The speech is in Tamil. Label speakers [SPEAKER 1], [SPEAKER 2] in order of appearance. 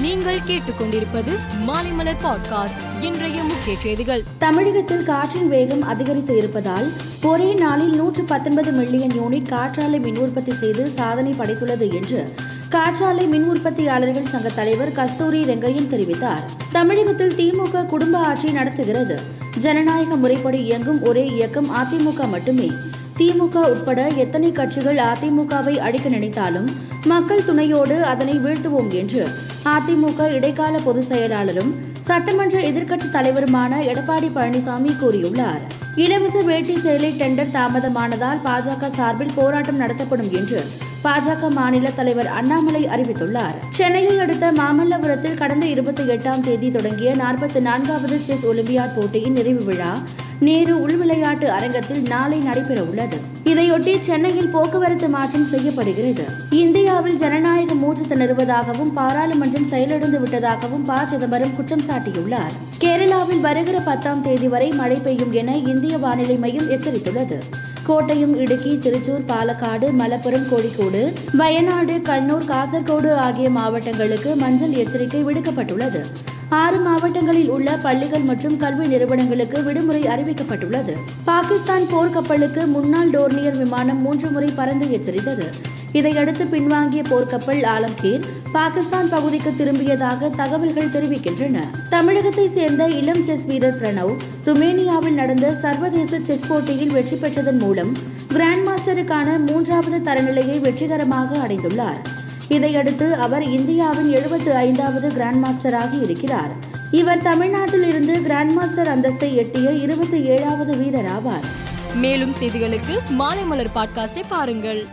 [SPEAKER 1] நீங்கள் கேட்டுக்கொண்டிருப்பது மாலைமலர் பாட்காஸ்ட் இன்றைய முக்கிய செய்திகள்.
[SPEAKER 2] தமிழகத்தில் காற்றின் வேகம் அதிகரித்து இருப்பதால் ஒரே நாளில் நூற்று பத்தொன்பது மில்லியன் யூனிட் காற்றாலை மின் உற்பத்தி செய்து சாதனை படைத்துள்ளது என்று காற்றாலை மின் உற்பத்தியாளர்கள் சங்க தலைவர் கஸ்தூரி ரெங்கையன் தெரிவித்தார். தமிழகத்தில் திமுக குடும்ப ஆட்சி நடத்துகிறது. ஜனநாயக முறைப்படி இயங்கும் ஒரே இயக்கம் அதிமுக மட்டுமே. திமுக உட்பட எத்தனை கட்சிகள் அதிமுகவை அழிக்க நினைத்தாலும் மக்கள் துணையோடு அதனை வீழ்த்துவோம் என்று அதிமுக இடைக்கால பொதுச் செயலாளரும் சட்டமன்ற எதிர்க்கட்சித் தலைவருமான எடப்பாடி பழனிசாமி கூறியுள்ளார். இலவச வேட்டி செயலை டெண்டர் தாமதமானதால் பாஜக சார்பில் போராட்டம் நடத்தப்படும் என்று பாஜக மாநில தலைவர் அண்ணாமலை அறிவித்துள்ளார். சென்னையை அடுத்த மாமல்லபுரத்தில் கடந்த இருபத்தி எட்டாம் தேதி தொடங்கிய நாற்பத்தி நான்காவது செஸ் ஒலிம்பியாட் போட்டியின் நிறைவு விழா நேரு உள்விளையாட்டு அரங்கத்தில் நாளை நடைபெற உள்ளது இதையொட்டி சென்னையில் போக்குவரத்து மாற்றம் செய்யப்படுகிறது. இந்தியாவில் ஜனநாயகம் மூச்சு திணறுவதாகவும் பாராளுமன்றம் செயலிழந்து விட்டதாகவும் ப. சிதம்பரம் குற்றம் சாட்டியுள்ளார். கேரளாவில் வருகிற பத்தாம் தேதி வரை மழை பெய்யும் என இந்திய வானிலை மையம் எச்சரித்துள்ளது. கோட்டயம் இடுக்கி திருச்சூர் பாலக்காடு மலப்புரம் கோழிக்கோடு வயநாடு கண்ணூர் காசர்கோடு ஆகிய மாவட்டங்களுக்கு மஞ்சள் எச்சரிக்கை விடுக்கப்பட்டுள்ளது. ஆறு மாவட்டங்களில் உள்ள பள்ளிகள் மற்றும் கல்வி நிறுவனங்களுக்கு விடுமுறை அறிவிக்கப்பட்டுள்ளது. பாகிஸ்தான் போர்க்கப்பலுக்கு முன்னாள் டோர்னியர் விமானம் மூன்று முறை பறந்து எச்சரித்தது. இதையடுத்து பின்வாங்கிய போர்க்கப்பல் ஆலம்கீர் பாகிஸ்தான் பகுதிக்கு திரும்பியதாக தகவல்கள் தெரிவிக்கின்றன. தமிழகத்தை சேர்ந்த இளம் செஸ் வீரர் பிரணவ் ருமேனியாவில் நடந்த சர்வதேச செஸ் போட்டியில் வெற்றி பெற்றதன் மூலம் கிராண்ட் மாஸ்டருக்கான மூன்றாவது தரநிலையை வெற்றிகரமாக அடைந்துள்ளார். இதையடுத்து அவர் இந்தியாவின் எழுபத்து ஐந்தாவது கிராண்ட் மாஸ்டராக இருக்கிறார். இவர் தமிழ்நாட்டில் இருந்து கிராண்ட் மாஸ்டர் அந்தஸ்தை எட்டிய இருபத்தி ஏழாவது வீரர் ஆவார்.
[SPEAKER 1] மேலும் செய்திகளுக்கு மாலைமலர் பாட்காஸ்டை பாருங்கள்.